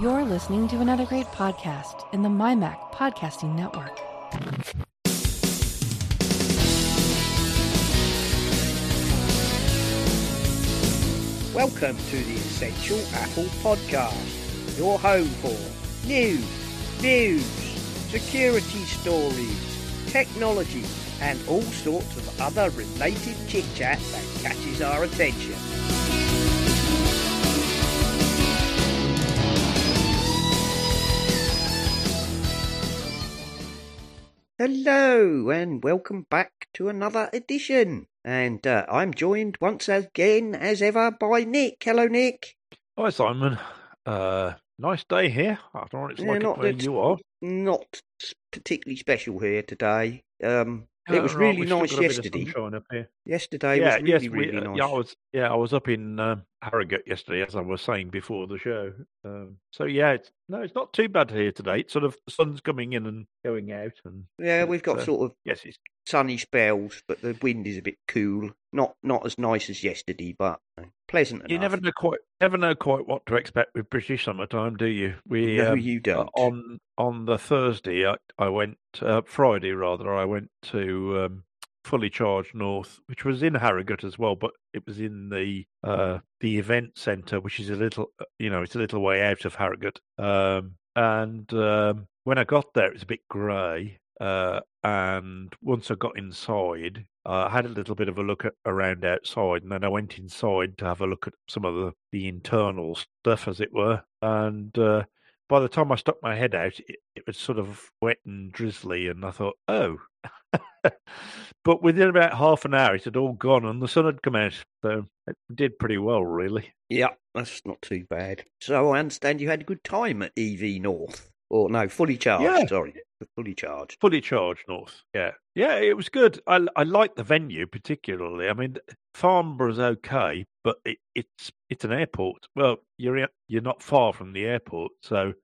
You're listening to another great podcast in the MyMac Podcasting Network. Welcome to the Essential Apple Podcast, your home for news, views, security stories, technology, and all sorts of other related chit chat that catches our attention. Hello, and welcome back to another edition. And uh, I'm joined once again, as ever, by Nick. Hello, Nick. Hi, Simon. Uh, nice day here. I don't know what it's Yeah, like not where you are. Not particularly special here today. Um, it was right, really nice got a bit of yesterday. sunshine up here. Yesterday yeah, was really, yes, really uh, nice. yeah, I was. Yeah, I was up in um, Harrogate yesterday, as I was saying before the show. Um, so yeah, it's, no, it's not too bad here today. It's sort of the sun's coming in and going out, and Yeah, we've got uh, sort of yes, it's sunny spells, but the wind is a bit cool. Not not as nice as yesterday, but pleasant you enough. never know quite never know quite what to expect with British summertime, do you? We No, um, you uh, don't. on on the Thursday, I, I went uh, Friday rather. I went to um, Fully Charged North, which was in Harrogate as well, but it was in the uh, the event centre, which is a little, uh, you know, it's a little way out of Harrogate. Um, and um, when I got there, it was a bit grey. Uh, and once I got inside, uh, I had a little bit of a look at, around outside, and then I went inside to have a look at some of the, the internal stuff, as it were. And uh, by the time I stuck my head out, it, it was sort of wet and drizzly, and I thought, oh. but within about half an hour, it had all gone, and the sun had come out, so it did pretty well, really. Yeah, that's not too bad. So I understand you had a good time at EV North. Or no, fully charged, Yeah. sorry. Fully charged. Fully charged north. Yeah, yeah, it was good. I I like the venue particularly. I mean, Farnborough's okay, but it, it's it's an airport. Well, you're you're not far from the airport, so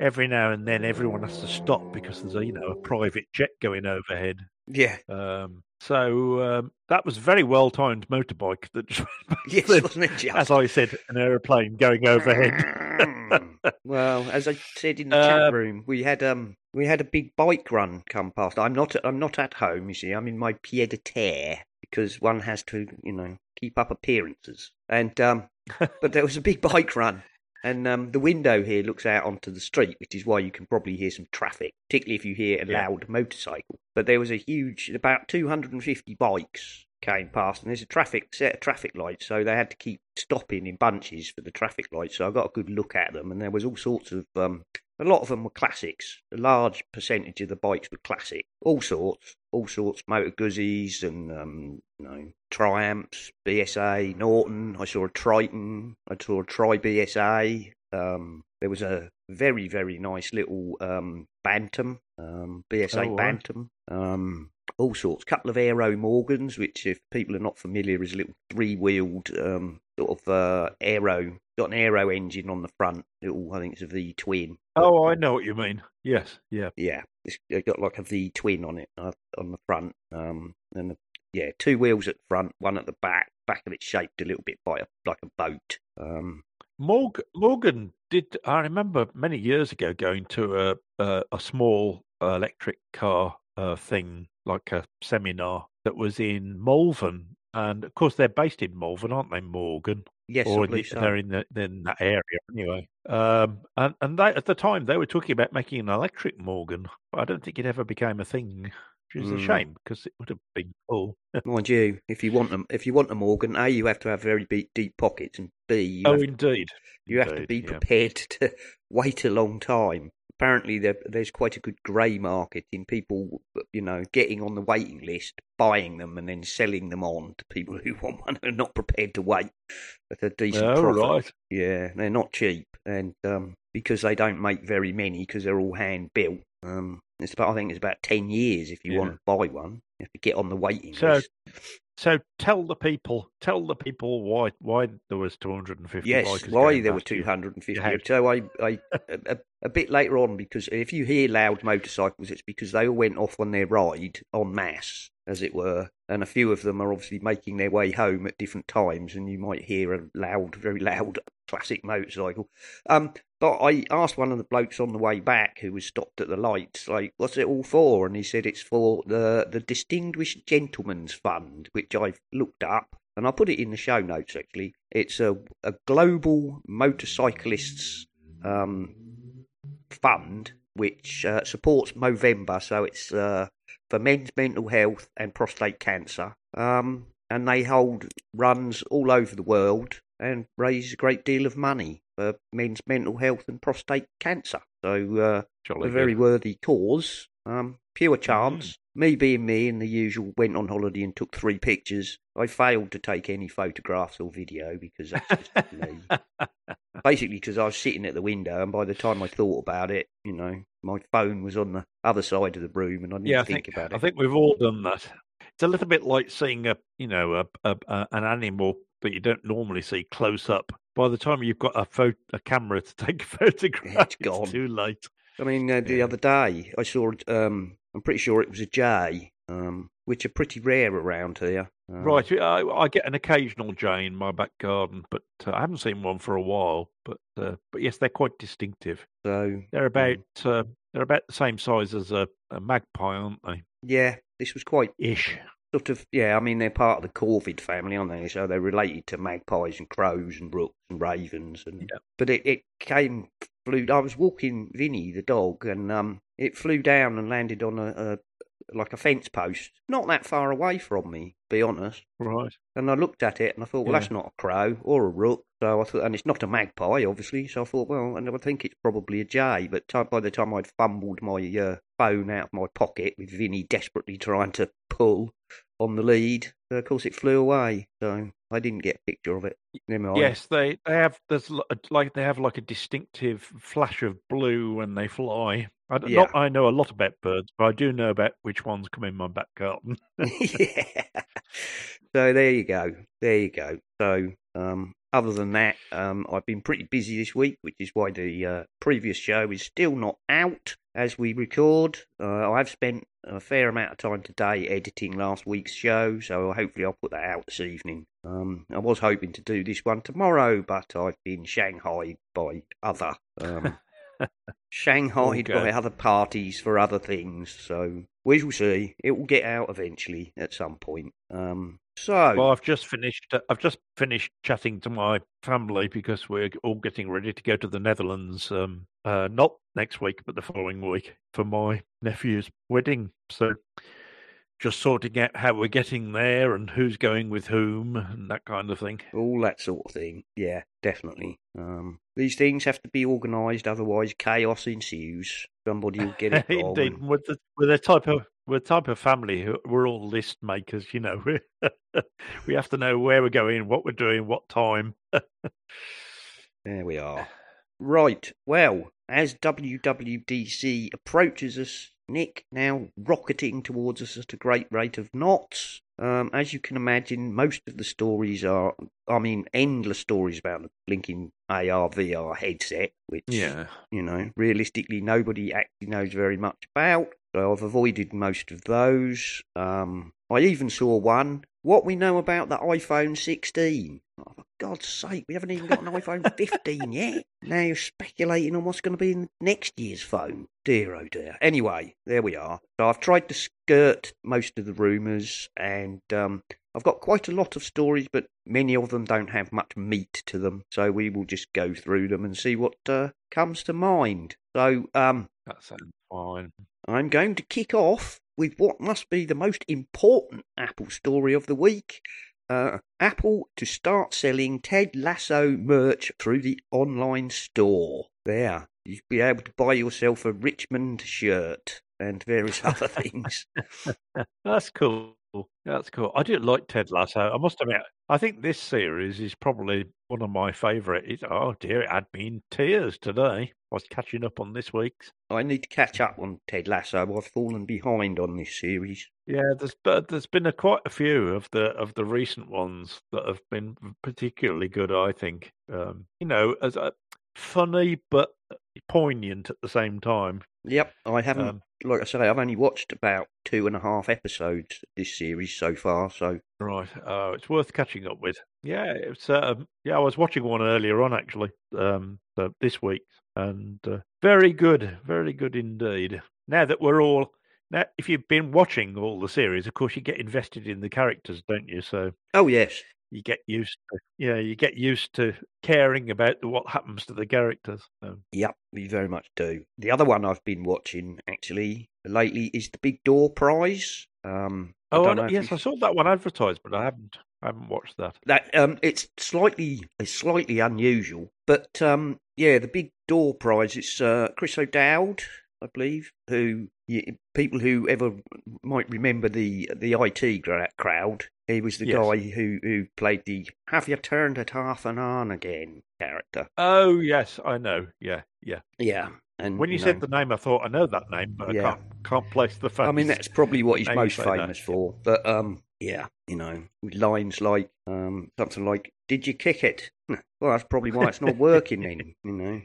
every now and then everyone has to stop because there's a you know a private jet going overhead. Yeah. Um, so um, that was very well timed motorbike that just Yes, Then, wasn't it just? as I said, an aeroplane going overhead. Well, as I said in the chat Uh, room, we had um we had a big bike run come past. I'm not I'm not at home, you see. I'm in my pied de terre because one has to, you know, keep up appearances. And um but there was a big bike run. And um, the window here looks out onto the street, which is why you can probably hear some traffic, particularly if you hear a Yeah. loud motorcycle. But there was a huge, about 250 bikes came past, and there's a traffic set of traffic lights, so they had to keep stopping in bunches for the traffic lights. So I got a good look at them, and there was all sorts of, um, a lot of them were classics. A large percentage of the bikes were classic, all sorts, all sorts, Moto Guzzis and um, you know Triumphs, BSA, Norton. I saw a Triton. I saw a Tri BSA. Um, there was a very very nice little um, Bantam, um, BSA Oh, wow. Bantam. Um, all sorts. couple of Aero Morgans, which, if people are not familiar, is a little three-wheeled um, sort of uh, aero. Got an aero engine on the front. Little, I think it's a V twin. oh, I know what you mean. Yes, yeah. Yeah, It's got like a V twin on it uh, on the front. Um, and the, yeah, two wheels at the front, one at the back. Back of it shaped a little bit by a, like a boat. Um, Morgan, Morgan did. I remember many years ago going to a a, a small electric car uh, thing, like a seminar that was in Malvern, and of course they're based in Malvern, aren't they, Morgan? Yes, or I in the- so. they're in, the, in that area anyway. Um, and and they, at the time they were talking about making an electric Morgan, I don't think it ever became a thing, which is Mm. a shame because it would have been cool. Mind you, if you want them, if you want a Morgan, a you have to have very deep, deep pockets, and b you oh, have indeed. You have to Indeed, be yeah. prepared to wait a long time. Apparently, there, there's quite a good grey market in people, you know, getting on the waiting list, buying them, and then selling them on to people who want one and are not prepared to wait at a decent Oh, profit. right. Yeah, they're not cheap, and um, because they don't make very many, because they're all hand built. Um, it's about, I think it's about ten years if you Yeah. want to buy one. If you have to get on the waiting So, list. So tell the people, tell the people why why there was 250 Yes, why there were 250. You. had- So I, I a, a, a bit later on, because if you hear loud motorcycles, it's because they all went off on their ride en masse, as it were, and a few of them are obviously making their way home at different times, and you might hear a loud, very loud classic motorcycle. Um, but I asked one of the blokes on the way back who was stopped at the lights, like, what's it all for? And he said it's for the, the Distinguished Gentleman's Fund, which I've looked up. And I'll put it in the show notes, actually. It's a, a global motorcyclists um, fund which uh, supports Movember. So it's uh, for men's mental health and prostate cancer. Um, and they hold runs all over the world and raise a great deal of money for men's mental health and prostate cancer. So, uh, Jolly a very good. worthy cause. Um, pure Mm-hmm. chance. Me being me, and the usual, went on holiday and took three pictures. I failed to take any photographs or video because that's just me. Basically, because I was sitting at the window, and by the time I thought about it, you know, my phone was on the other side of the room, and I didn't yeah, I think, think about it. I think we've all done that. It's a little bit like seeing a you know a, a, a an animal that you don't normally see close up. By the time you've got a photo, a camera to take a photograph, it's gone. too late. I mean, uh, the Yeah. other day I saw. Um, I'm pretty sure it was a jay, um, which are pretty rare around here. Um, Right, I, I get an occasional jay in my back garden, but uh, I haven't seen one for a while. But uh, but yes, they're quite distinctive. So They're about Mm. uh, they're about the same size as a, a magpie, aren't they? yeah, this was quite Ish. sort of. Yeah, I mean they're part of the corvid family, aren't they? So they're related to magpies and crows and rooks and ravens. And Yeah. but it, it came flew. I was walking Vinny the dog, and um, it flew down and landed on a, a like a fence post, not that far away from me. Be honest. Right. And I looked at it and I thought, well, Yeah. that's not a crow or a rook. So I thought, and it's not a magpie, obviously. So I thought, well, and I think it's probably a jay. But ti- by the time I'd fumbled my uh, phone out of my pocket with Vinny desperately trying to pull on the lead, uh, of course it flew away. So I didn't get a picture of it. Yes, they they have there's like they have like a distinctive flash of blue when they fly. I don't, not I know a lot about birds, but I do know about which ones come in my back garden. yeah. So there you go. There you go. So um, other than that, um, I've been pretty busy this week, which is why the uh, previous show is still not out as we record. Uh, I've spent a fair amount of time today editing last week's show, so hopefully I'll put that out this evening. Um, I was hoping to do this one tomorrow, but I've been shanghaied by other. Um, Shanghaied Okay. by other parties for other things, so we will see. It will get out eventually at some point. Um, so Well, I've just finished. uh, I've just finished chatting to my family because we're all getting ready to go to the Netherlands. Um, uh, not next week, but the following week for my nephew's wedding. So, just sorting out how we're getting there and who's going with whom and that kind of thing. all that sort of thing. Yeah, definitely. Um, these things have to be organised, otherwise chaos ensues. Somebody will get it wrong. Indeed, and- with the with the type of with the type of family who we're all list makers. You know, we have to know where we're going, what we're doing, what time. There we are. Right. Well, as WWDC approaches us, Nick, now rocketing towards us at a great rate of knots. Um, as you can imagine, most of the stories are, I mean, endless stories about the blinking AR VR headset, which, yeah. you know, realistically nobody actually knows very much about. So I've avoided most of those. Um, I even saw one. What we know about the iPhone 16. Oh, for God's sake, we haven't even got an iPhone 15 yet. Now you're speculating on what's going to be in next year's phone. Dear oh dear. Anyway, there we are. So I've tried to skirt most of the rumours, and um, I've got quite a lot of stories, but many of them don't have much meat to them. So we will just go through them and see what uh, comes to mind. So um, That sounds fine. I'm going to kick off with what must be the most important Apple story of the week. Uh, Apple to start selling Ted Lasso merch through the online store. There, you'll be able to buy yourself a Richmond shirt and various other things. That's cool. That's cool. I do like Ted Lasso. I must admit, I think this series is probably one of my favourite. Oh dear, it had me in tears today. I was catching up on this week's. I need to catch up on Ted Lasso. I've fallen behind on this series. Yeah, there's but there's been a, quite a few of the of the recent ones that have been particularly good. I think, um, you know, as a, funny but poignant at the same time. Yep, I haven't Um, like I say, I've only watched about two and a half episodes of this series so far. So Right. Oh, it's worth catching up with. Yeah, it's um, yeah. I was watching one earlier on actually, um, so this week, and uh, very good, very good indeed. Now that we're all now, if you've been watching all the series, of course you get invested in the characters, don't you? So oh yes, you get used to yeah, you get used to caring about what happens to the characters. So. Yep, we very much do. The other one I've been watching actually lately is the Big Door Prize. Um, Oh, don't I- yes, you've- I saw that one advertised, but I haven't. I haven't watched that. that um, it's slightly it's slightly unusual, but um, yeah, the Big Door Prize. It's uh, Chris O'Dowd, I believe, who y people who ever might remember the the IT crowd. He was the Yes. guy who who played the "Have you turned it off and on again" character. Oh yes, I know. Yeah, yeah. Yeah, and When you, know, said the name, I thought I know that name, but Yeah. I can't can't place the face. I mean, that's probably what he's most say that. famous for. But um, yeah, you know, with lines like um, something like "Did you kick it?" Well, that's probably why it's not working then. You know.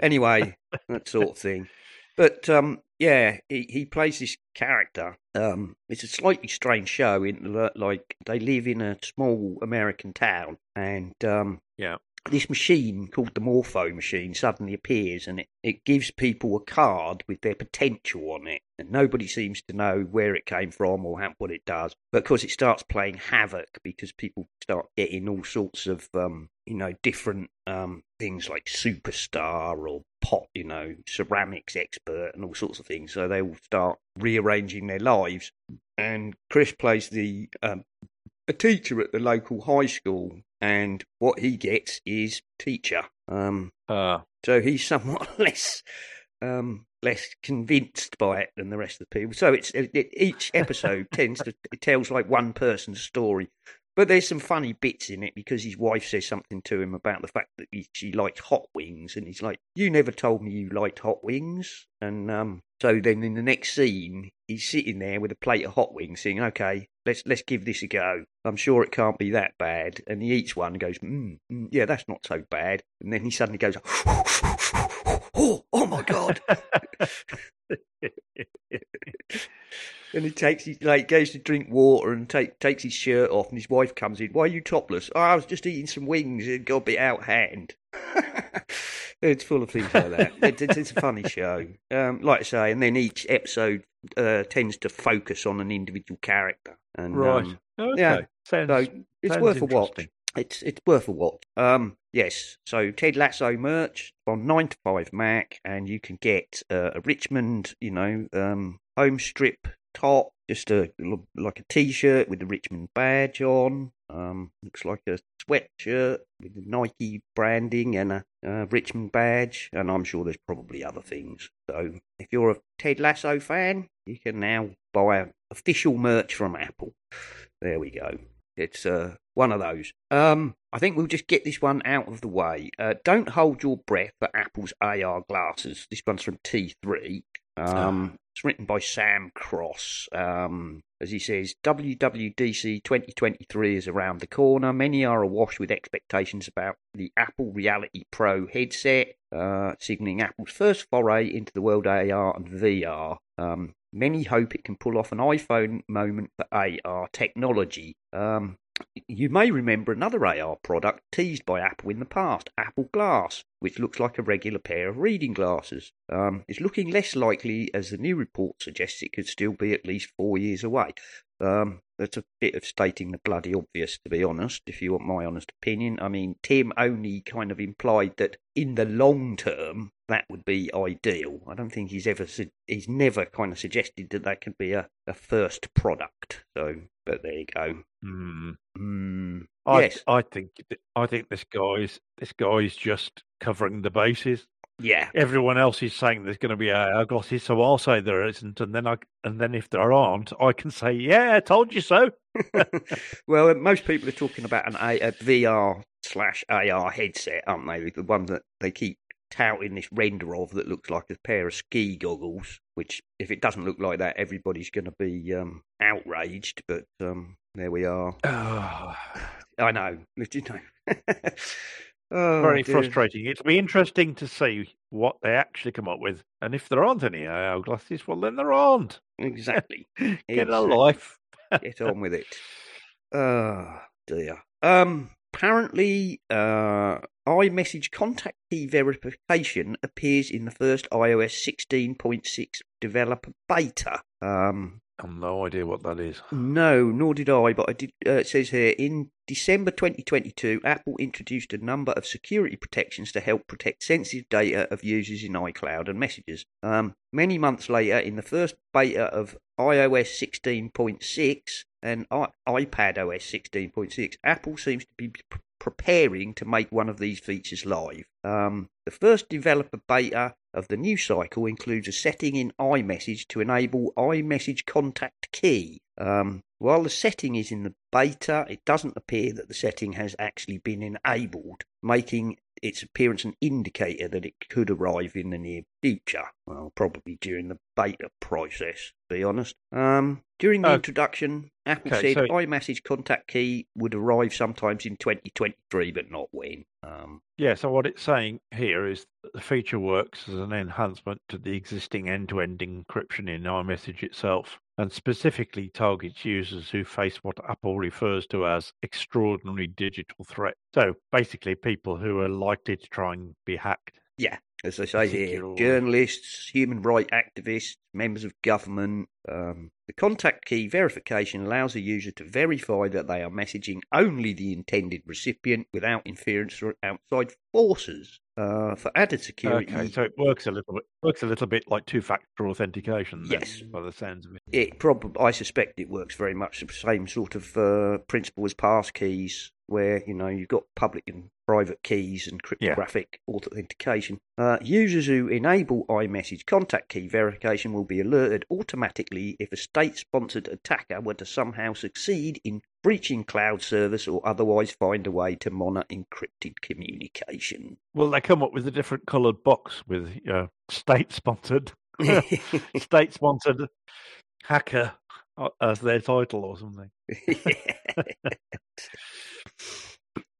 anyway, that sort of thing. But um, yeah, he, he plays this character. Um, it's a slightly strange show. In like they live in a small American town, and um, Yeah. This machine called the Morpho machine suddenly appears, and it, it gives people a card with their potential on it, and nobody seems to know where it came from or how, what it does. But of course, it starts playing havoc because people start getting all sorts of um, you know different um, things like superstar or pot, you know, ceramics expert and all sorts of things. So they all start rearranging their lives. And Chris plays the um, a teacher at the local high school, and what he gets is teacher. Um, Uh, so he's somewhat less um, less convinced by it than the rest of the people. So it's it, it- each episode tends to it tells like one person's story. But there's some funny bits in it because his wife says something to him about the fact that he, she likes hot wings, and he's like, "You never told me you liked hot wings." And um, so then in the next scene, he's sitting there with a plate of hot wings, saying, "Okay, let's let's give this a go. I'm sure it can't be that bad." And he eats one and goes, mm, mm, "Yeah, that's not so bad." And then he suddenly goes, "Oh, oh my god!" And he takes his like goes to drink water and take takes his shirt off, and his wife comes in. Why are you topless? Oh, I was just eating some wings. It got a bit out hand. it's full of things like that. It, it's, it's a funny show. Um, like I say, and then each episode uh, tends to focus on an individual character. And right. um, okay. yeah. Sounds, so it's worth a watch. It's it's worth a watch. Um, yes. So Ted Lasso merch on nine to five Mac, and you can get uh, a Richmond, you know, um, home strip top, just a like a T-shirt with the Richmond badge on. Um, looks like a sweatshirt with the Nike branding and a uh, Richmond badge, and I'm sure there's probably other things. So if you're a Ted Lasso fan, you can now buy official merch from Apple. There we go. It's uh, one of those. Um, I think we'll just get this one out of the way. Uh, don't hold your breath for Apple's AR glasses. This one's from T3. Um, It's written by Sam Cross. Um, as he says, WWDC 2023 is around the corner. Many are awash with expectations about the Apple Reality Pro headset, uh, signaling Apple's first foray into the world of AR and VR. Um, many hope it can pull off an iPhone moment for AR technology. Um, you may remember another AR product teased by Apple in the past, Apple Glass, which looks like a regular pair of reading glasses. Um, it's looking less likely as the new report suggests it could still be at least four years away. Um, that's a bit of stating the bloody obvious, to be honest, if you want my honest opinion. I mean, Tim only kind of implied that in the long term, that would be ideal. I don't think he's ever, su- he's never kind of suggested that that could be a, a first product. So, but there you go. Hmm. Mm, I, yes. I think I think this guy's this guy's just covering the bases. Yeah. Everyone else is saying there's going to be AR glasses, so I'll say there isn't, and then I and then if there aren't, I can say, yeah, I told you so. well, uh, most people are talking about an a, a VR slash AR headset, aren't they? The one that they keep touting this render of that looks like a pair of ski goggles. Which, if it doesn't look like that, everybody's going to be um, outraged. But um, there we are. Oh. I know. You know. oh, Very dear. frustrating. It'll be interesting to see what they actually come up with. And if there aren't any AI glasses, well, then there aren't. Exactly. Get a life. Get on with it. Oh dear. Um. Apparently, uh, iMessage contact key verification appears in the first iOS 16.6 developer beta. Um. I've no idea what that is. No, nor did I, but I did. Uh, it says here in December 2022, Apple introduced a number of security protections to help protect sensitive data of users in iCloud and messages. Um, many months later, in the first beta of iOS 16.6 and I- iPad OS 16.6, Apple seems to be preparing to make one of these features live. Um, the first developer beta of the new cycle includes a setting in iMessage to enable iMessage contact key. Um, while the setting is in the beta, it doesn't appear that the setting has actually been enabled, making its appearance an indicator that it could arrive in the near future. Well, probably during the beta process, to be honest. Um, during the Oh. introduction, Apple Okay, said so- iMessage contact key would arrive sometimes in 2023, but not when. Um, Yeah, so what it's saying here is that the feature works as an enhancement to the existing end to end encryption in iMessage itself, and specifically targets users who face what Apple refers to as extraordinary digital threat. So basically, people who are likely to try and be hacked. Yeah, as they say here, journalists, human rights activists, members of government. Um, the contact key verification allows a user to verify that they are messaging only the intended recipient without interference from outside forces. Uh, for added security, Okay, so it works a little bit works a little bit like two factor authentication. Then, Yes. by the sounds of it. it probably I suspect it works very much the same sort of uh, principle as pass keys, where you know you've got public and private keys and cryptographic authentication. Uh, users who enable iMessage contact key verification will be alerted automatically if a state-sponsored attacker were to somehow succeed in breaching cloud service or otherwise find a way to monitor encrypted communication. Well, they come up with a different coloured box with uh, state sponsored, state sponsored hacker uh, as their title or something.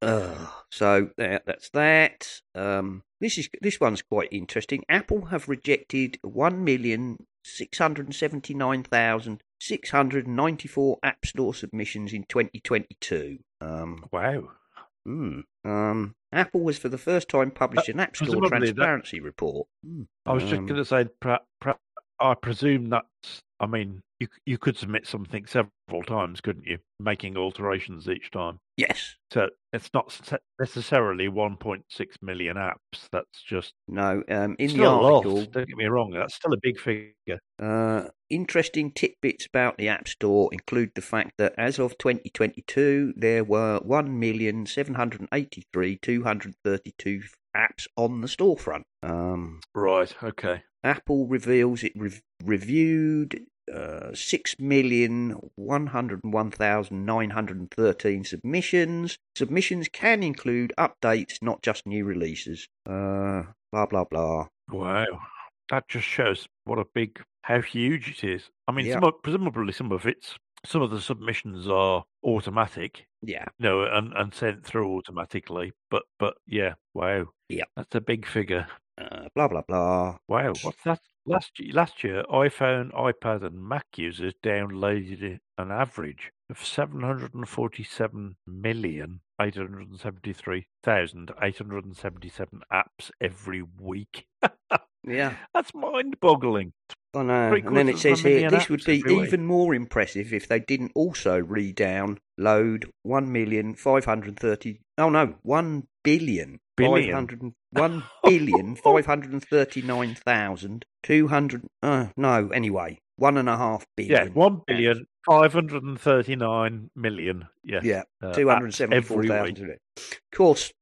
Uh, so that, that's that. Um, this is this one's quite interesting. Apple have rejected one million six hundred seventy nine thousand six hundred ninety four App Store submissions in twenty twenty two. Um, Wow. hmm. um, Apple was for the first time published an App Store presumably that- transparency report. Hmm. I was just Um, going to say, I presume that's. I mean, you you could submit something several times, couldn't you? Making alterations each time. Yes. So it's not necessarily 1.6 million apps. That's just No. Um, in the still a lot. article, Don't get me wrong. That's still a big figure. Uh, interesting tidbits about the App Store include the fact that as of 2022, there were 1,783,232 apps on the storefront. Um, Right. Okay. Apple reveals it rev- reviewed uh, 6,101,913 submissions. Submissions can include updates, not just new releases. Uh, blah, blah, blah. Wow. That just shows what a big, how huge it is. I mean, Yeah. some of, presumably some of it's some of the submissions are automatic, Yeah. you know, and, and sent through automatically. But but yeah, wow. Yeah. That's a big figure. Uh, blah, blah, blah. Wow, what's that? Last year, last year, iPhone, iPad, and Mac users downloaded an average of seven hundred and forty-seven million eight hundred and seventy-three thousand eight hundred and seventy-seven apps every week. Yeah. That's mind-boggling. I know. And then it quarters of a says here this would be even more impressive if they didn't also re-download one million five hundred thirty. Oh no, one billion Billion. five hundred one billion five hundred thirty-nine thousand two hundred. Uh, no, anyway, one and a half Yeah, billion. one billion five hundred and thirty-nine million. Yes, Yeah, uh, two hundred apps seventy-four every thousand. week. Of course,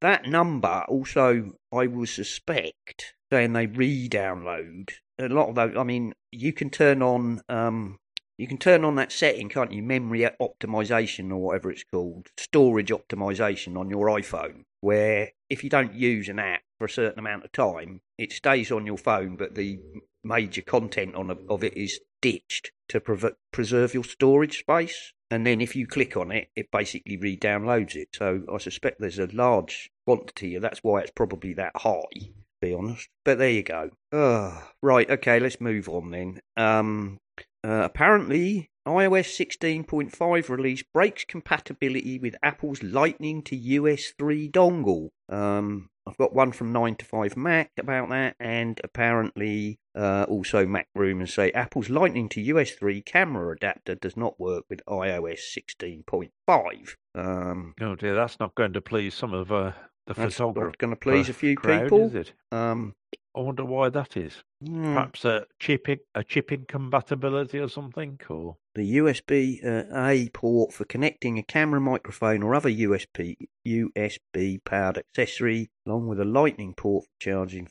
that number also, I would suspect, saying they re-download a lot of those. I mean, you can turn on, um, you can turn on that setting, can't you? Memory optimization or whatever it's called, storage optimization on your iPhone, where if you don't use an app for a certain amount of time, it stays on your phone, but the major content on of it is ditched to prov- preserve your storage space. And then if you click on it, it basically re-downloads it. So I suspect there's a large quantity, and that's why it's probably that high. To be honest. But there you go. Oh, right, okay, let's move on then. Um, uh, apparently, iOS 16.5 release breaks compatibility with Apple's Lightning to USB 3 dongle. Um, I've got one from 9 to 5 Mac about that, and apparently uh, also Mac Rumors say Apple's Lightning to USB 3 camera adapter does not work with iOS 16.5. Um, Oh dear, that's not going to please some of uh, the that's not going to please a few crowd, people. is it? Um, I wonder why that is. hmm. Perhaps a chip in, a chip incompatibility or something, or the USB uh, A port for connecting a camera, microphone, or other USB USB powered accessory, along with a Lightning port for charging.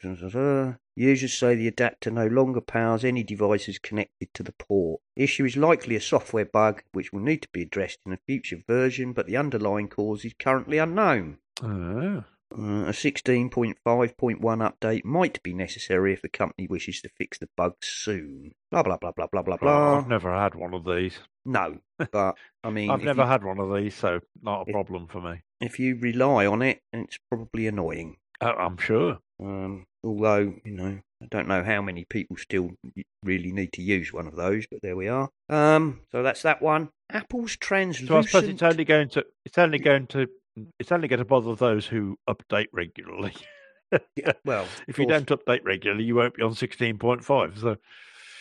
Users say the adapter no longer powers any devices connected to the port. The issue is likely a software bug which will need to be addressed in a future version, but the underlying cause is currently unknown. oh, Uh, a 16.5.1 update might be necessary if the company wishes to fix the bug soon. Blah blah blah blah blah blah blah. I've never had one of these. No, but I mean, I've never you- had one of these, so not a if- problem for me. if you rely on it, it's probably annoying. Uh, I'm sure. Um, although, you know, I don't know how many people still really need to use one of those, but there we are. Um, so that's that one. Apple's translucent. So I suppose it's only going to it's only going to it's only going to bother those who update regularly. Yeah, well, if you don't update regularly, you won't be on sixteen point five. So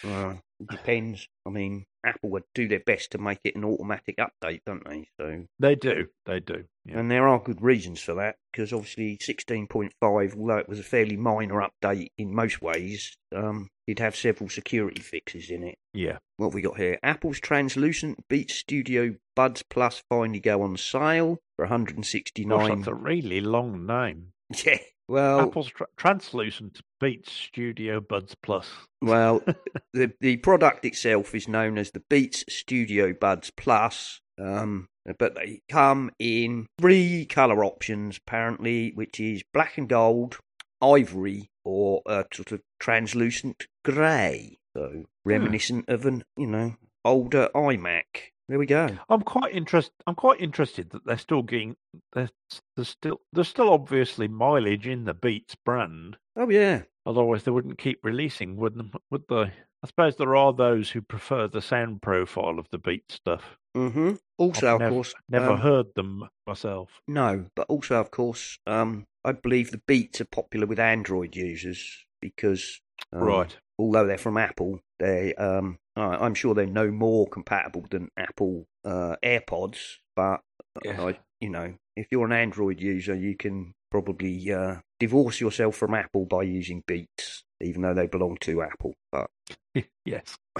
uh, it depends. I mean, Apple would do their best to make it an automatic update, don't they? So, they do, they do. Yeah. and there are good reasons for that because obviously 16.5, although it was a fairly minor update in most ways, um, did have several security fixes in it. yeah. what have we got here? Apple's translucent Beats Studio Buds Plus finally go on sale for Gosh, 169. that's a really long name. Yeah. Well, Apple's tra- translucent Beats Studio Buds Plus. well, the the product itself is known as the Beats Studio Buds Plus. Um, but they come in three color options apparently, which is black and gold, ivory, or a sort of translucent grey. So reminiscent of an you know older iMac. There we go. I'm quite interest. I'm quite interested that they're still getting. There's, there's still there's still obviously mileage in the Beats brand. Oh yeah. Otherwise, they wouldn't keep releasing, wouldn't would they? I suppose there are those who prefer the sound profile of the Beat stuff. Mm hmm Also, I've of nev- course, Never um, heard them myself. No, but also, of course, um, I believe the Beats are popular with Android users because, um, right. although they're from Apple, they, um, I'm sure they're no more compatible than Apple uh, AirPods. But Yes. I, you know, if you're an Android user, you can probably uh, divorce yourself from Apple by using Beats, even though they belong to Apple. But yes.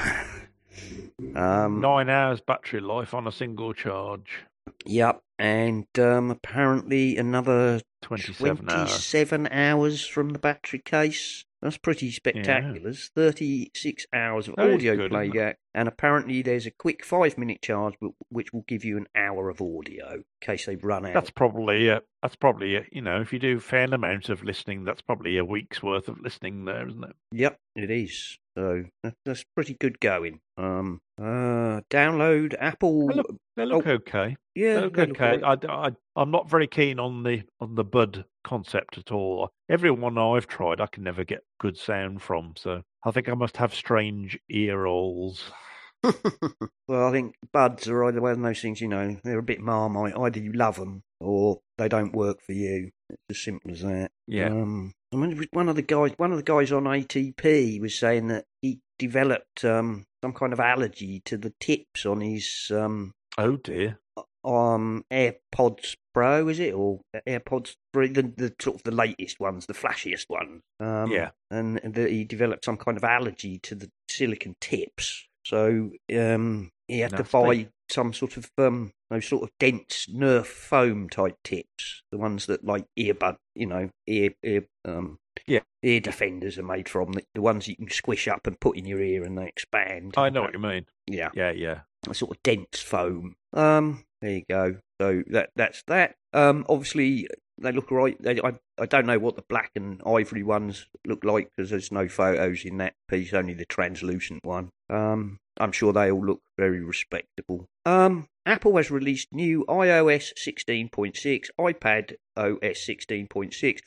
um, Nine hours battery life on a single charge. Yep, and um, apparently another 27 hours. 27 hours from the battery case. That's pretty spectacular. It's 36 hours of That audio good, playback, and apparently there's a quick five minute charge which will give you an hour of audio in case they've run out. That's probably uh, that's probably uh, you know if you do a fair amount of listening, that's probably a week's worth of listening there, isn't it? Yep, it is. So that's pretty good going. Um, uh, download Apple. They look, they look okay. yeah, They look they okay. alright. I, I, I'm not very keen on the on the bud concept at all. Every one I've tried, I can never get good sound from. So I think I must have strange ear holes. well, I think buds are either one of those things, you know, they're a bit marmite. Either you love them or they don't work for you. It's as simple as that. Yeah. Um, I mean, one of the guys, one of the guys on ATP was saying that he developed um, some kind of allergy to the tips on his um, Oh dear. Um AirPods Pro, is it, or AirPods Three, the, the sort of the latest ones, the flashiest ones. Um, Yeah. and that he developed some kind of allergy to the silicon tips, so um, he had to buy some sort of um those sort of dense Nerf foam type tips, the ones that like earbud, you know, ear ear um. Yeah. ear defenders are made from the, the ones you can squish up and put in your ear and they expand. I know what you mean. Yeah, Yeah, yeah. a sort of dense foam. Um, there you go. So that that's that. Um, obviously they look right. They, I I don't know what the black and ivory ones look like because there's no photos in that piece, only the translucent one. Um, I'm sure they all look very respectable. Um, Apple has released new iOS 16.6, iPad OS 16.6,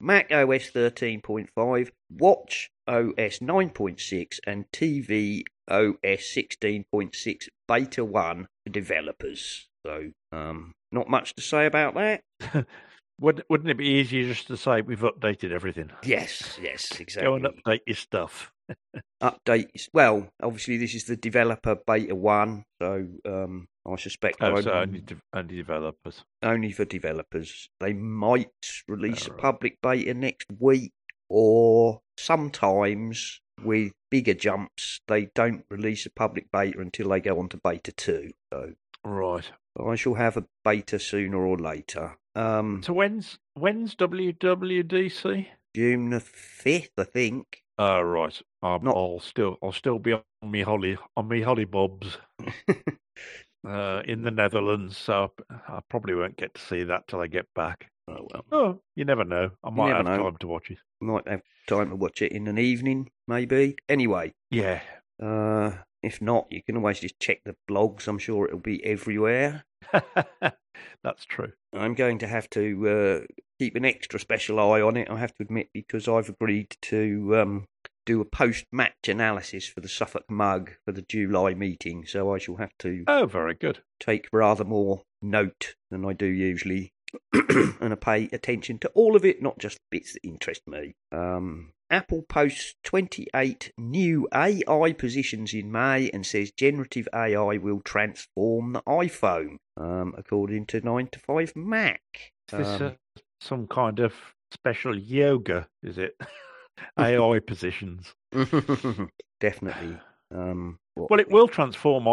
Mac OS 13.5, Watch OS 9.6, and TV OS 16.6 Beta 1 for developers. So, um, not much to say about that. Wouldn't, wouldn't it be easier just to say we've updated everything? Yes, yes, exactly. Go and update your stuff. update. Well, obviously this is the developer beta one, so um, I suspect Oh, only, so only, de- only developers. only for developers. They might release Oh, a public beta next week, or sometimes with bigger jumps, they don't release a public beta until they go on to beta two. So Right. I shall have a beta sooner or later. Um, So when's when's WWDC? June the fifth, I think. Oh, right. Um, Not- I'll still I'll still be on me holly on me holly bobs uh, in the Netherlands, so I probably won't get to see that till I get back. Oh well. Oh, you never know. I might have know. time to watch it. might have time to watch it in an evening, maybe. Anyway, Yeah. uh, if not, you can always just check the blogs. I'm sure it'll be everywhere. That's true. I'm going to have to uh, keep an extra special eye on it, I have to admit, because I've agreed to um, do a post match analysis for the Suffolk Mug for the July meeting. So I shall have to Oh, very good. take rather more note than I do usually and I pay attention to all of it, not just bits that interest me. Um, Apple posts 28 new AI positions in May and says generative AI will transform the iPhone, um, according to 9 to 5 Mac. Is this Um, uh, some kind of special yoga? Is it AI positions? Definitely. Um, Well, it will transform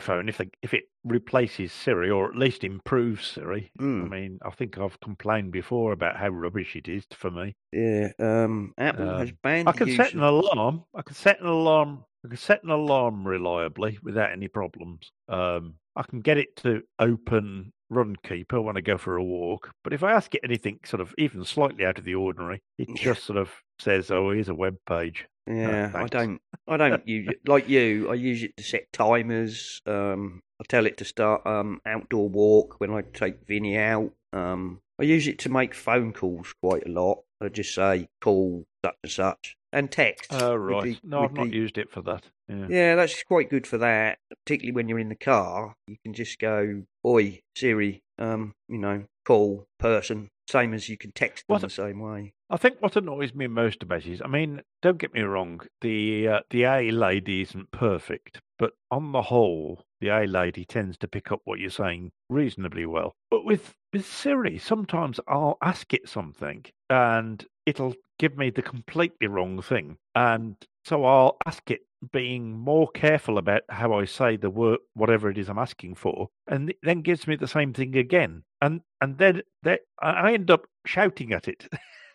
iPhone if they, if it replaces Siri or at least improves Siri. Mm. I mean, I think I've complained before about how rubbish it is for me. Yeah, um, Apple has Um, banned I can use set an alarm. I can set an alarm. I can set an alarm reliably without any problems. Um, I can get it to open Runkeeper when I go for a walk. But if I ask it anything sort of even slightly out of the ordinary, it just sort of says, "Oh, here's a web page." Yeah, I don't. I don't use it like you. I use it to set timers. Um, I tell it to start um outdoor walk when I take Vinny out. Um, I use it to make phone calls quite a lot. I just say call such and such and text. Oh, with right. the- no, I've not used it for that. Yeah. Yeah, that's quite good for that. Particularly when you're in the car, you can just go, "Oi, Siri," um, you know, call person, same as you can text them What- the same way. I think what annoys me most about it is, I mean, don't get me wrong, the uh, the A lady isn't perfect, but on the whole, the A lady tends to pick up what you're saying reasonably well. But with with Siri, sometimes I'll ask it something and it'll give me the completely wrong thing, and so I'll ask it being more careful about how I say the word, whatever it is I'm asking for, and it then gives me the same thing again, and and then then I end up shouting at it.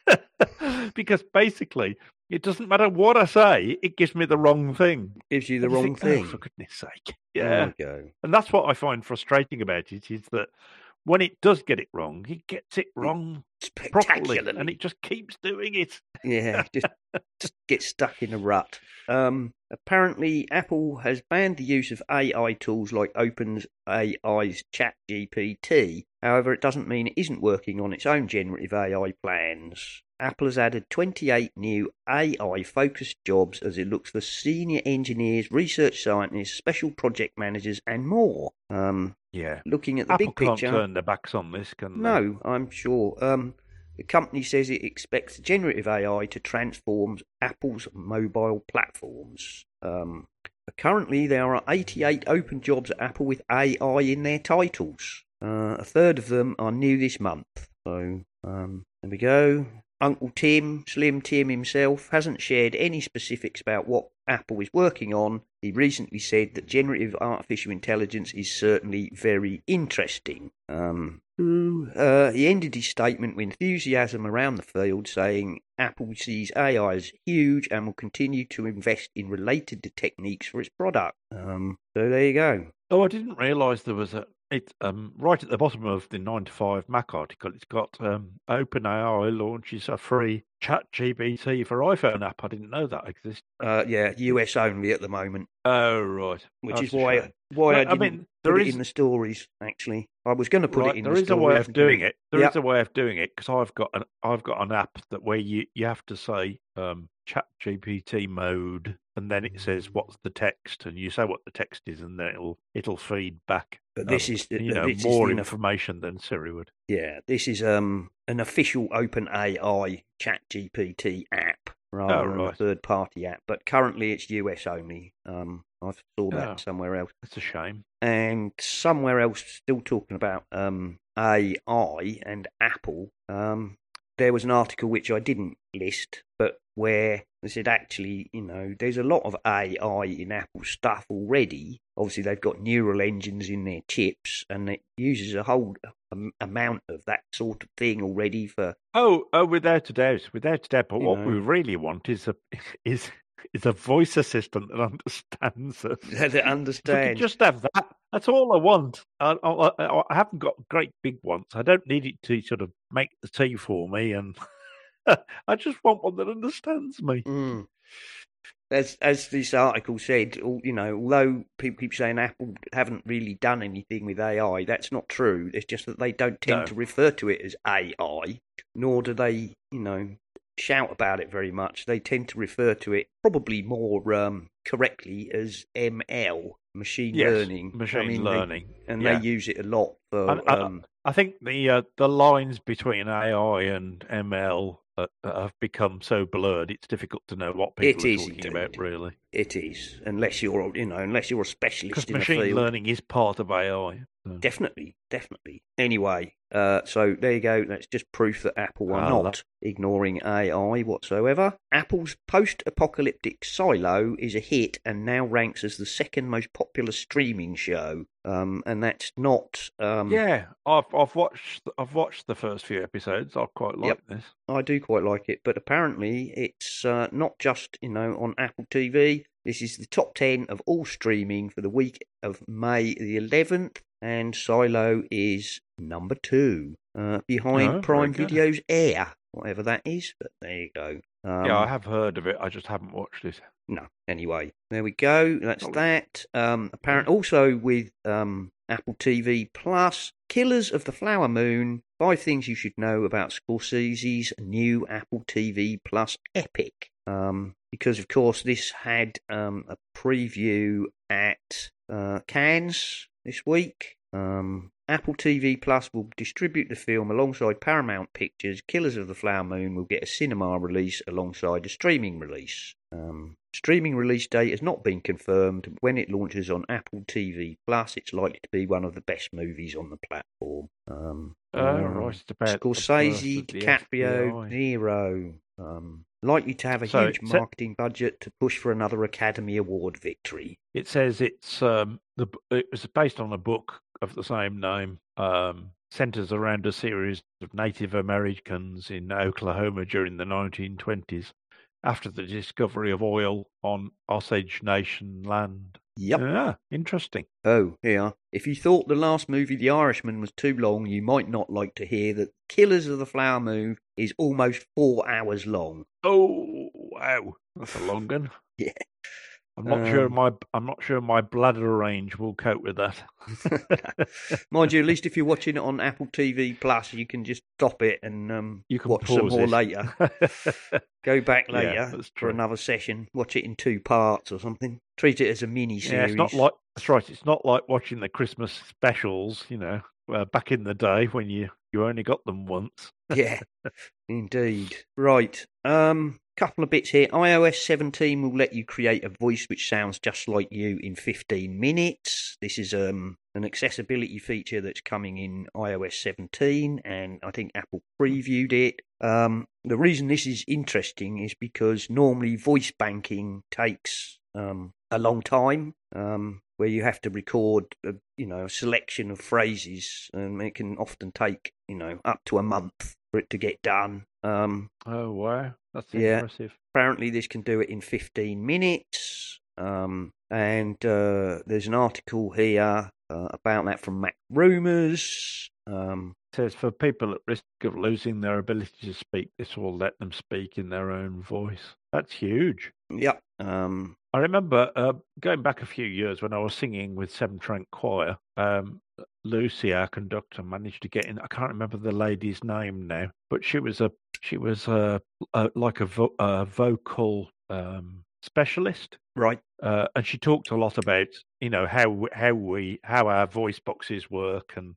because basically, it doesn't matter what I say; it gives me the wrong thing. Gives you the wrong think, "Oh, thing. for goodness' sake! Yeah, and that's what I find frustrating about it is that when it does get it wrong, it gets it wrong properly, Spectacularly. and it just keeps doing it. Yeah, just just get stuck in a rut. Um, apparently, Apple has banned the use of AI tools like OpenAI's ChatGPT. However, it doesn't mean it isn't working on its own generative AI plans. Apple has added 28 new AI focused jobs as it looks for senior engineers, research scientists, special project managers, and more. Um, Yeah, looking at the Apple big can't picture. turn their backs on this, can they? No, I'm sure. Um, the company says it expects generative AI to transform Apple's mobile platforms. Um, currently, there are 88 open jobs at Apple with AI in their titles. Uh, a third of them are new this month. So, um, there we go. Uncle Tim, Slim Tim himself, hasn't shared any specifics about what Apple is working on. He recently said that generative artificial intelligence is certainly very interesting. Um, uh, he ended his statement with enthusiasm around the field, saying Apple sees AI as huge and will continue to invest in related techniques for its product. Um, so there you go. Oh, I didn't realise there was a it's um, right at the bottom of the 9 to 5 Mac article. It's got um, OpenAI launches a free Chat GPT for iPhone app. I didn't know that existed. Uh, yeah, US only at the moment, Oh, right. which That's is why shame. why No, I I didn't mean, put there it is- in the stories. Actually, I was going to put Right, it in. there the is a way of doing it. There is Yep. a way of doing it because I've got an I've got an app that where you, you have to say um, Chat GPT mode, and then it says what's the text, and you say what the text is, and then it'll it'll feed back. But this um, is the- you know this is more the- information than Siri would. Yeah, this is um an official OpenAI ChatGPT app rather than a third party app. But currently it's US only. Um, I saw that Oh. somewhere else. That's a shame. and somewhere else still talking about um, AI and Apple. There was an article which I didn't list, but where they said actually, you know, there's a lot of AI in Apple stuff already. Obviously, they've got neural engines in their chips, and it uses a whole um, amount of that sort of thing already for Oh, oh, without a doubt, without a doubt. But what know. we really want is a is is a voice assistant that understands us. that If we could just have that. That's all I want. I, I, I haven't got great big ones. I don't need it to sort of make the tea for me, and I just want one that understands me. Mm. As as this article said, all, you know, although people keep saying Apple haven't really done anything with AI, that's not true. It's just that they don't tend No. to refer to it as AI, nor do they, you know, shout about it very much. They tend to refer to it probably more um, correctly as ML, machine Yes, learning. I machine mean, they- learning. and yeah. they use it a lot for. And I- um, I think the uh, the lines between AI and ML uh, have become so blurred. It's difficult to know what people It are is talking about, really. it is, unless you're, you know, unless you're a specialist in a machine learning is part of AI. so- Definitely, definitely. Anyway, uh, so there you go. That's just proof that Apple are Ah, not ignoring AI whatsoever. Apple's post apocalyptic Silo is a hit and now ranks as the second most popular streaming show. Um, and that's not. Um, Yeah, I've I've watched I've watched the first few episodes. I quite like Yep. this. I do quite like it, but apparently it's uh, not just you know on Apple TV. This is the top ten of all streaming for the week of May the 11th, and Silo is number two, uh, behind Oh, Prime. Video's Air, whatever that is. But there you go. Um, yeah, I have heard of it. I just haven't watched it. no. Anyway, there we go. That's that. Um, apparent also with um, Apple TV Plus, Killers of the Flower Moon. Five things you should know about Scorsese's new Apple TV Plus Epic. Um, because of course this had um, a preview at uh, Cannes this week. Um, Apple TV Plus will distribute the film alongside Paramount Pictures. Killers of the Flower Moon will get a cinema release alongside a streaming release. Um, streaming release date has not been confirmed. When it launches on Apple TV Plus, it's likely to be one of the best movies on the platform. Um, Oh, um, right. Scorsese, DiCaprio, FBI. Nero. Um, likely to have a So huge it's a- marketing budget to push for another Academy Award victory. It says it's um the it was based on a book of the same name. Um, centers around a series of Native Americans in Oklahoma during the 1920s, after the discovery of oil on Osage Nation land. Yep. Yeah, interesting. Oh, here. If you thought the last movie, The Irishman, was too long, you might not like to hear that Killers of the Flower Moon is almost four hours long. Oh wow, that's a long one. Yeah. I'm not sure Um, my I'm not sure my bladder range will cope with that. Mind you, at least if you're watching it on Apple TV Plus, you can just stop it and um, You can watch some more later. Go back Yeah, later that's for another session. Watch it in two parts or something. Treat it as a mini series. Yeah, it's not like that's right. It's not like watching the Christmas specials, you know, uh, back in the day when you you only got them once. yeah, indeed. Right. Um, couple of bits here. iOS 17 will let you create a voice which sounds just like you in 15 minutes. This is um an accessibility feature that's coming in iOS 17, and I think Apple previewed it. Um, the reason this is interesting is because normally voice banking takes um a long time. Um, where you have to record, a, you know, a selection of phrases, and it can often take, you know, up to a month for it to get done. Um, Oh wow, that's Yeah. impressive. apparently, this can do it in 15 minutes. Um, and uh, there's an article here uh, about that from Mac Rumors. Um, says for people at risk of losing their ability to speak, this will let them speak in their own voice. That's huge. Yeah. Um, I remember uh, going back a few years when I was singing with Severn Trent Choir. Um, Lucy, our conductor, managed to get in. I can't remember the lady's name now, but she was a she was a, a like a, vo- a vocal um, specialist, right. uh, and she talked a lot about you know how how we how our voice boxes work and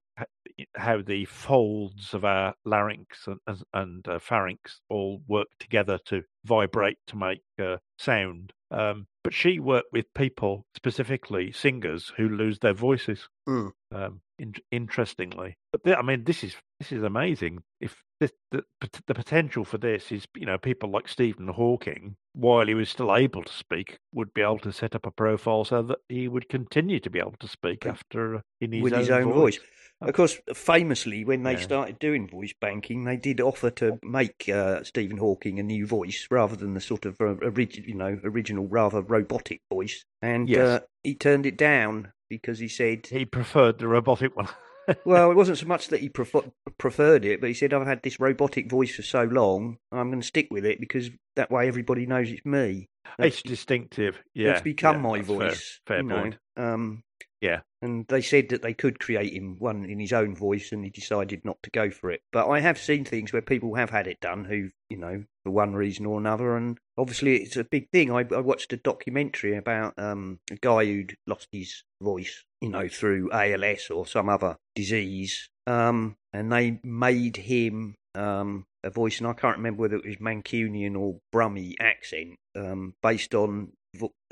how the folds of our larynx and, and- uh, pharynx all work together to vibrate to make uh, sound. Um, but she worked with people, specifically singers, who lose their voices. Mm. Um, in, interestingly, but th- I mean, this is this is amazing. If this, the the potential for this is, you know, people like Stephen Hawking, while he was still able to speak, would be able to set up a profile so that he would continue to be able to speak after uh, in his with own his own voice. voice. Of course, famously, when they Yeah. started doing voice banking, they did offer to make uh, Stephen Hawking a new voice rather than the sort of uh, origi- you know original, rather robotic voice, and Yes. uh, he turned it down because he said, He preferred the robotic one. "Well, it wasn't so much that he prefer- preferred it, but he said I've had this robotic voice for so long, I'm going to stick with it because that way everybody knows it's me. it's distinctive. Yeah, It's become yeah, my that's fair- voice. Fair, point. Um, Yeah. And they said that they could create him one in his own voice, and he decided not to go for it. But I have seen things where people have had it done who, you know, for one reason or another, and obviously it's a big thing. I, I watched a documentary about um, a guy who'd lost his voice, you know, through ALS or some other disease, um, and they made him um, a voice, and I can't remember whether it was Mancunian or Brummie accent, um, based on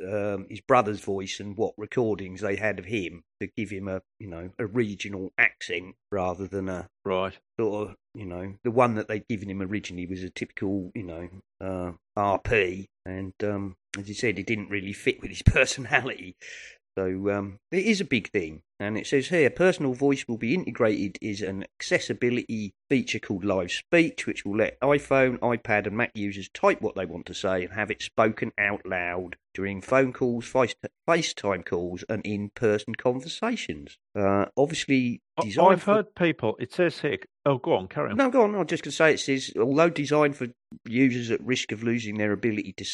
um, his brother's voice and what recordings they had of him to give him a you know a regional accent rather than a Right. sort of you know the one that they'd given him originally was a typical you know uh, RP and um, as you said it didn't really fit with his personality so um, it is a big thing and it says here personal voice will be integrated is an accessibility feature called live speech which will let iphone ipad and mac users type what they want to say and have it spoken out loud during phone calls face- facetime calls and in-person conversations uh, obviously I've for- heard people. It says here. Oh, go on, carry on. no, go on. I'm just going to say it says, although designed for users at risk of losing their ability to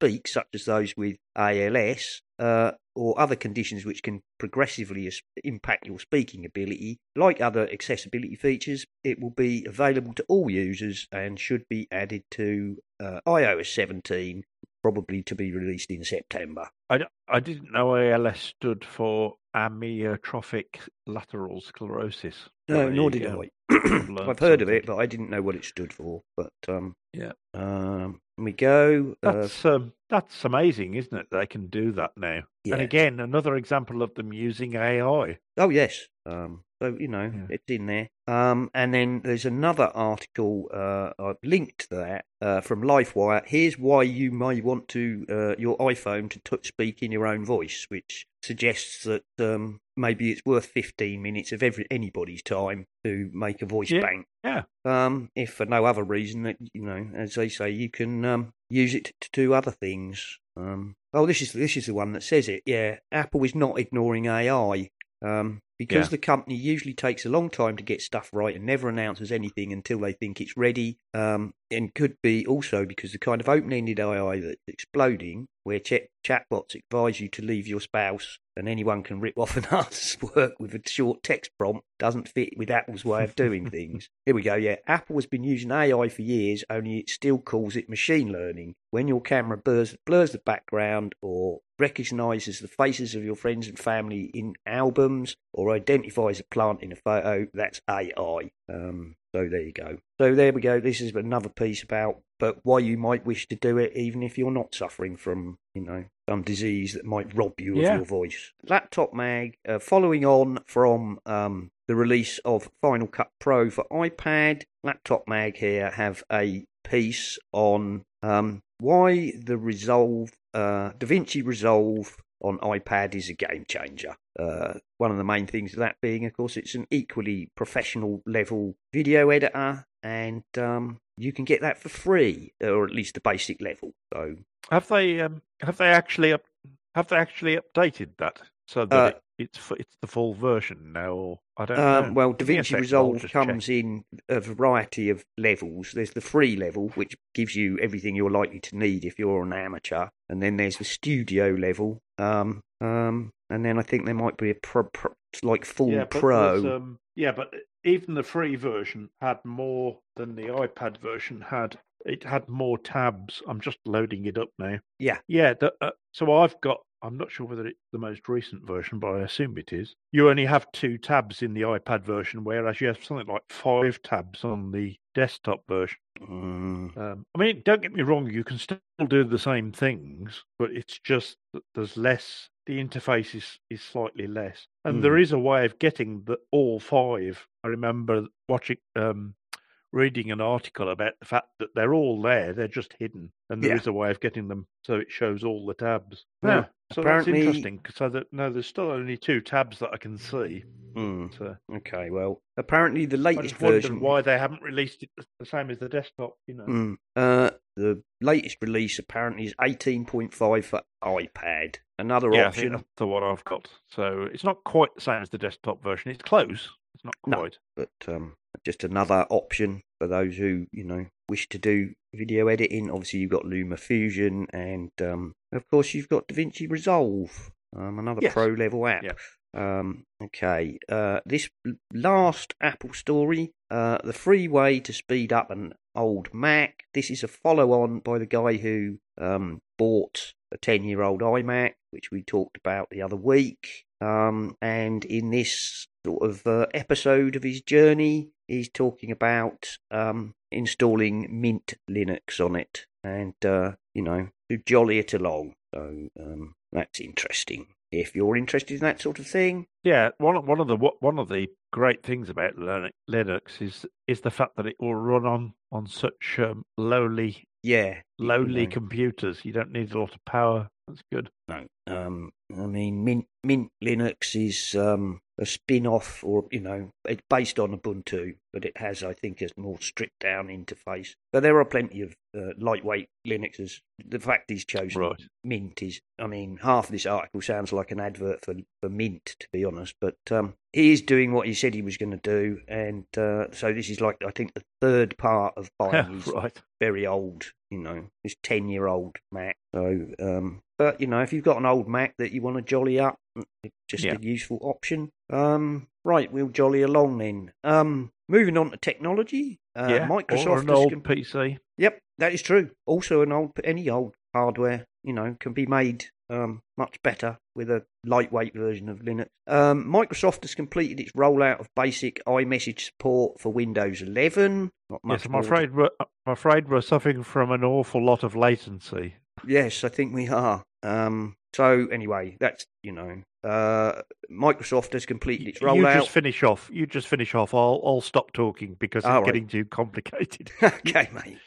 speak, such as those with ALS uh, or other conditions which can progressively impact your speaking ability, like other accessibility features, it will be available to all users and should be added to uh, iOS 17, probably to be released in September. I, I didn't know ALS stood for amyotrophic lateral sclerosis. No, nor did go. I. I've heard of it, but I didn't know what it stood for. But um, Yeah. um, we go. Uh, That's um, that's amazing, isn't it? They can do that now. Yeah. And again, another example of them using AI. Oh yes. Um, so you know Yeah. it's in there. Um, and then there's another article uh, I've linked to that uh, from LifeWire. Here's why you may want to uh, your iPhone to touch speak in your own voice, which suggests that um, maybe it's worth 15 minutes of every anybody's time to make a voice Yeah. bank. Yeah. Um, if for no other reason that you know, as they say, you can um, use it to do other things. Um, oh, this is this is the one that says it. Yeah, Apple is not ignoring AI. Um, because Yeah. the company usually takes a long time to get stuff right and never announces anything until they think it's ready. Um, and could be also because the kind of open-ended AI that's exploding, where ch- chatbots advise you to leave your spouse and anyone can rip off an artist's work with a short text prompt, doesn't fit with Apple's way of doing things. Here we go. Yeah, Apple has been using AI for years, only it still calls it machine learning. When your camera blurs, blurs the background or recognizes the faces of your friends and family in albums or identifies a plant in a photo, that's AI. Um, so there you go. So there we go. This is another piece about but why you might wish to do it even if you're not suffering from, you know, some disease that might rob you Yeah. of your voice. Laptop Mag, uh, following on from um, the release of Final Cut Pro for iPad, Laptop Mag here have a piece on um, why the Resolve, uh, DaVinci Resolve on iPad is a game changer. Uh, one of the main things of that being, of course, it's an equally professional level video editor, and um, you can get that for free, or at least the basic level. So Have they um, have they actually up, Have they actually updated that so that Uh, it, it's it's the full version now? Or I don't Um, well, Give me a DaVinci Resolve just check. comes in a variety of levels. There's the free level, which gives you everything you're likely to need if you're an amateur, and then there's the studio level. Um, um, and then I think there might be a pro, pro, like full yeah, pro. Um, yeah, but even the free version had more than the iPad version had. It had more tabs. I'm just loading it up now. Yeah. Yeah. The, uh, so I've got. I'm not sure whether it's the most recent version, but I assume it is. You only have two tabs in the iPad version, whereas you have something like five tabs on the desktop version. Mm, Um, I mean, don't get me wrong, you can still do the same things, but it's just that there's less. The interface is, is slightly less, and there Mm. is a way of getting the all five. I remember watching, um, reading an article about the fact that they're all there; they're just hidden, and there is Yeah. a way of getting them so it shows all the tabs. Yeah, so apparently- that's interesting. So that no, there's still only two tabs that I can see. mm, So okay, well, apparently the latest I just version. why they haven't released it the same as the desktop. You know. Mm, uh, the latest release apparently is 18.5 for iPad. Another Yeah, option. the one I've got. So it's not quite the same as the desktop version. It's close. It's not No. quite. but um, just another option for those who you know wish to do video editing. Obviously, you've got Luma Fusion, and um, of course, you've got DaVinci Resolve, um, another Yes. pro level app. Yeah. Um, okay, uh, this last Apple story, uh, the free way to speed up an old Mac. This is a follow-on by the guy who um, bought a ten-year-old iMac, which we talked about the other week. Um, and in this sort of uh, episode of his journey, he's talking about um, installing Mint Linux on it, and uh, you know to jolly it along. So um, that's interesting. If you're interested in that sort of thing, Yeah, one of- one of the one of the great things about Linux is is the fact that it will run on on such um, lowly yeah, lowly know, computers. You don't need a lot of power. That's good. No, um, I mean, Mint, Mint Linux is um, a spin-off, or you know, it's based on Ubuntu, but it has, I think, a more stripped-down interface. But there are plenty of uh, lightweight Linuxes. The fact he's chosen Right. Mint is, I mean, half of this article sounds like an advert for for Mint, to be honest. But um, he is doing what he said he was going to do, and uh, so this is like, I think, the third part of buying his right. very old, you know, this 10 year old Mac. So, um, but, you know, if you've got an old Mac that you want to jolly up, just Yeah. a useful option. Um, right, we'll jolly along then. Um, moving on to technology. Uh, yeah. Microsoft or an old com- PC. Yep, that is true. Also, an old, any old hardware, you know, can be made um, much better with a lightweight version of Linux. Um, Microsoft has completed its rollout of basic iMessage support for Windows 11. Not much Yes, I'm to afraid we're I'm afraid we're suffering from an awful lot of latency. Yes, I think we are. Um, so anyway, that's you know, uh, Microsoft has completed its You rollout. just finish off. You just finish off. I'll I'll stop talking because it's right. getting too complicated. okay, mate.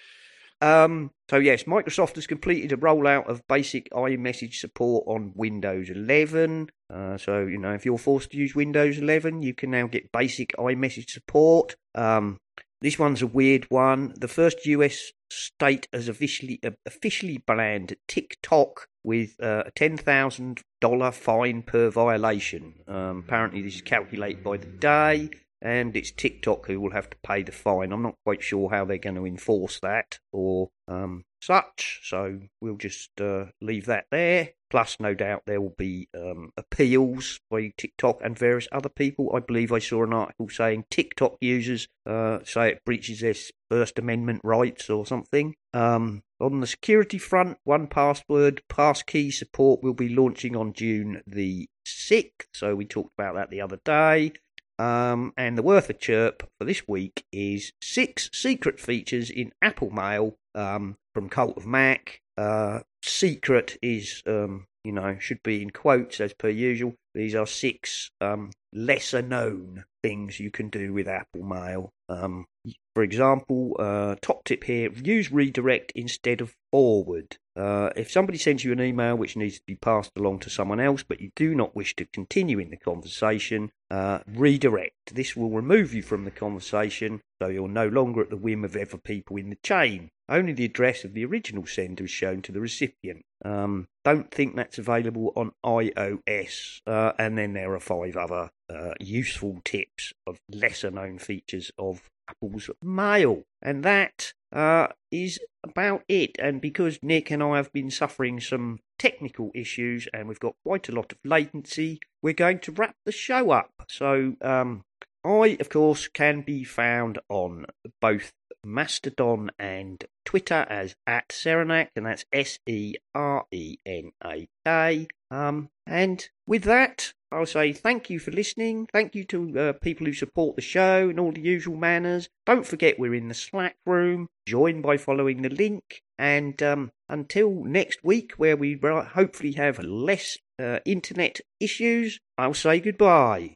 Um, so yes, Microsoft has completed a rollout of basic iMessage support on Windows 11. Uh, so you know, if you're forced to use Windows 11, you can now get basic iMessage support. Um, this one's a weird one. The first US state has officially uh, officially banned TikTok with uh, a ten thousand dollar fine per violation. Um, apparently, this is calculated by the day, and it's TikTok who will have to pay the fine. I'm not quite sure how they're going to enforce that or um, such, so we'll just uh, leave that there. Plus, no doubt there will be um, appeals by TikTok and various other people. I believe I saw an article saying TikTok users uh, say it breaches their First Amendment rights or something. Um, on the security front, 1Password passkey support will be launching on June the 6th. So we talked about that the other day. Um, and the worth of chirp for this week is six secret features in Apple Mail um, from Cult of Mac. Uh, secret is, um, you know, should be in quotes as per usual. These are six um, lesser known things you can do with Apple Mail. Um, for example, uh, top tip here use redirect instead of forward. Uh, if somebody sends you an email which needs to be passed along to someone else, but you do not wish to continue in the conversation, uh, redirect. This will remove you from the conversation, so you're no longer at the whim of other people in the chain. Only the address of the original sender is shown to the recipient. Um, don't think that's available on iOS. Uh, and then there are five other uh, useful tips of lesser known features of Apple's Mail. And that uh, is about it. And because Nick and I have been suffering some technical issues and we've got quite a lot of latency, we're going to wrap the show up. So, um, I, of course, can be found on both Mastodon and Twitter as at Serenak, and that's S E R E N A K. Um, and with that, I'll say thank you for listening. Thank you to uh, people who support the show in all the usual manners. Don't forget we're in the Slack room. Join by following the link. And um, until next week, where we hopefully have less uh, internet issues, I'll say goodbye.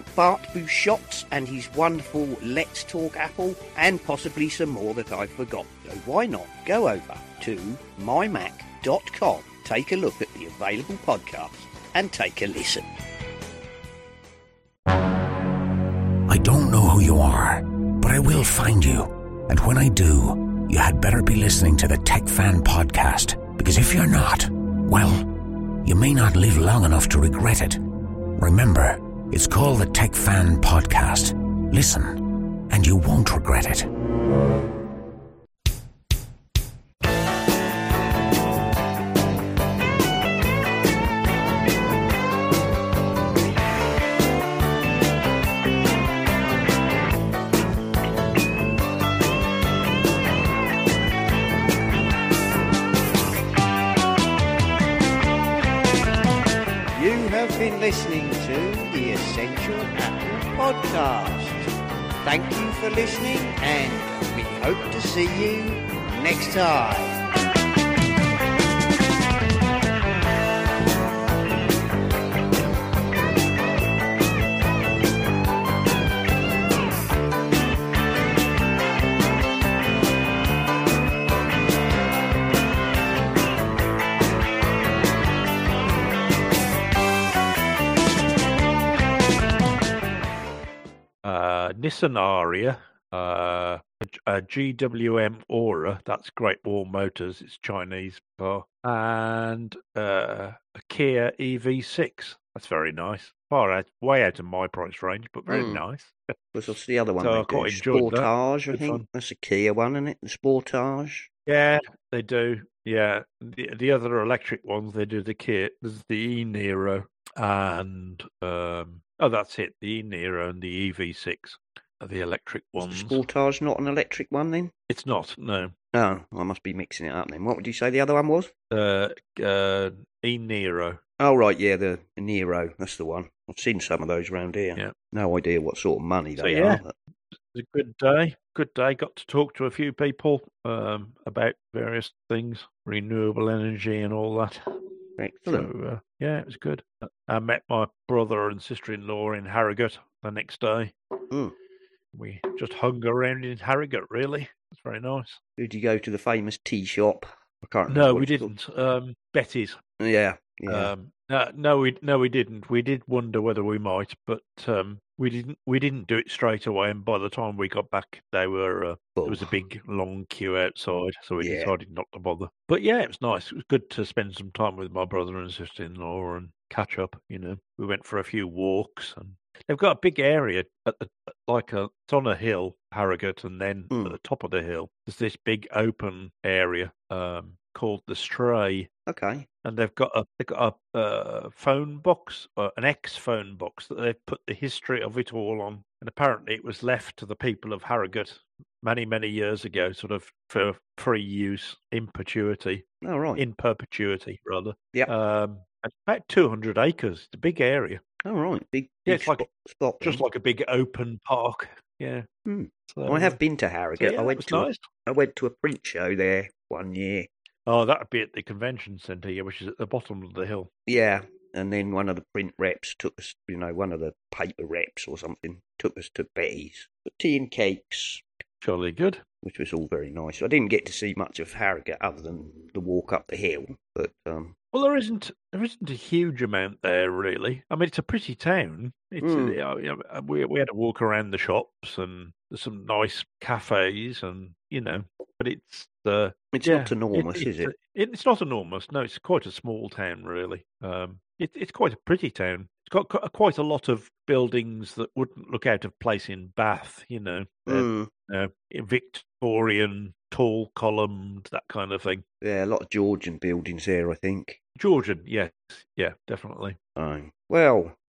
Bart Busschots and his wonderful Let's Talk Apple, and possibly some more that I've forgotten. So why not go over to mymac.com, take a look at the available podcasts, and take a listen. I don't know who you are, but I will find you. And when I do, you had better be listening to the Tech Fan Podcast, because if you're not, well, you may not live long enough to regret it. Remember, it's called the Tech Fan Podcast. Listen, and you won't regret it. Podcast. Thank you for listening, and we hope to see you next time. Nissan Ariya, uh, a, GWM Ora, that's Great Wall Motors, it's Chinese car, and uh, a Kia EV6. That's very nice. Far out, way out of my price range, but very Mm. nice. What's the other one? So I quite enjoyed that. Sportage, I think. That's a Kia one, isn't it? The Sportage. Yeah, they do. Yeah, the the other electric ones they do the kit. There's the E Niro and um oh that's it, the E Niro and the EV6 are the electric Is ones. the Sportage not an electric one then? It's not no. No, I must be mixing it up then. What would you say the other one was? Uh, uh, E Niro. Oh right, yeah, the Niro. That's the one. I've seen some of those around here. Yeah. No idea what sort of money So, they yeah. are. but- It was a good day. Good day. Got to talk to a few people um, about various things, renewable energy and all that. Excellent. So uh, yeah, it was good. I met my brother and sister-in-law in Harrogate the next day. Mm. We just hung around in Harrogate. Really, it's very nice. Did you go to the famous tea shop? I can't. No, we didn't. Um, Betty's. Yeah, yeah. Um, No, no, we no, we didn't. We did wonder whether we might, but um, we didn't. We didn't do it straight away. And by the time we got back, they were uh, there was a big long queue outside, so we Yeah. decided not to bother. But yeah, it was nice. It was good to spend some time with my brother and sister-in-law and catch up. You know, we went for a few walks, and they've got a big area at the like a it's on a hill, Harrogate, and then Hmm. at the top of the hill, there's this big open area um, called the Stray Okay. and they've got a they've got a uh, phone box, uh, an ex phone box that they've put the history of it all on. And apparently, it was left to the people of Harrogate many many years ago, sort of for free use in perpetuity, All right. in perpetuity rather. Yeah. Um, and about two hundred acres. It's a big area, All right. Big. Yeah, big it's like- spot, just then. like a big open park. Yeah. Hmm. So, I have been to so, Harrogate. yeah, I went to a, nice. I went to a print show there one year. Oh, that would be at the convention centre, yeah, which is at the bottom of the hill. Yeah, and then one of the print reps took us, you know, one of the paper reps or something took us to Betty's for tea and cakes, Jolly good. which was all very nice. I didn't get to see much of Harrogate other than the walk up the hill, but um, Well, there isn't there isn't a huge amount there really. I mean, it's a pretty town. It's Mm. you know, we we had to walk around the shops and there's some nice cafes and you know, but it's uh, it's yeah, not enormous, is it's, it? It's not enormous. No, it's quite a small town really. Um, it, it's quite a pretty town. It's got quite a lot of buildings that wouldn't look out of place in Bath. You know, Mm, uh, Victorian, tall columned, that kind of thing. yeah, a lot of Georgian buildings there, I think. Georgian, yes, yeah, definitely. Um, well,